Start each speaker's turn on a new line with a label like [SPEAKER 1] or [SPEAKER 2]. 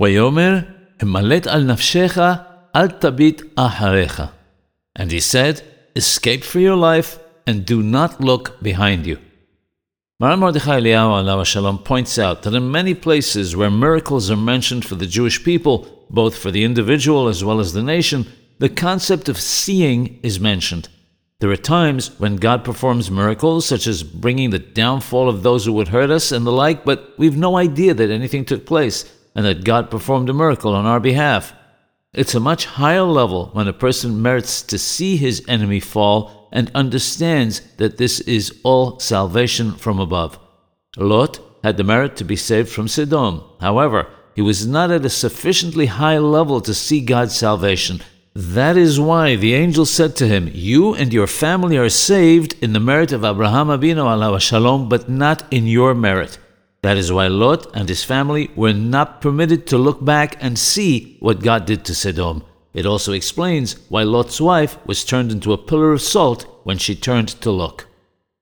[SPEAKER 1] Wayomer, Malet al nafshecha al tabit aharecha. And he said, Escape for your life and do not look behind you. Maran Mordechai Eliyahu Shalom points out that in many places where miracles are mentioned for the Jewish people, both for the individual as well as the nation, the concept of seeing is mentioned. There are times when God performs miracles, such as bringing the downfall of those who would hurt us and the like, but we've no idea that anything took place and that God performed a miracle on our behalf. It's a much higher level when a person merits to see his enemy fall and understands that this is all salvation from above. Lot had the merit to be saved from Sodom. However, he was not at a sufficiently high level to see God's salvation. That is why the angel said to him, You and your family are saved in the merit of Abraham alav shalom, but not in your merit. That is why Lot and his family were not permitted to look back and see what God did to Sodom. It also explains why Lot's wife was turned into a pillar of salt when she turned to look.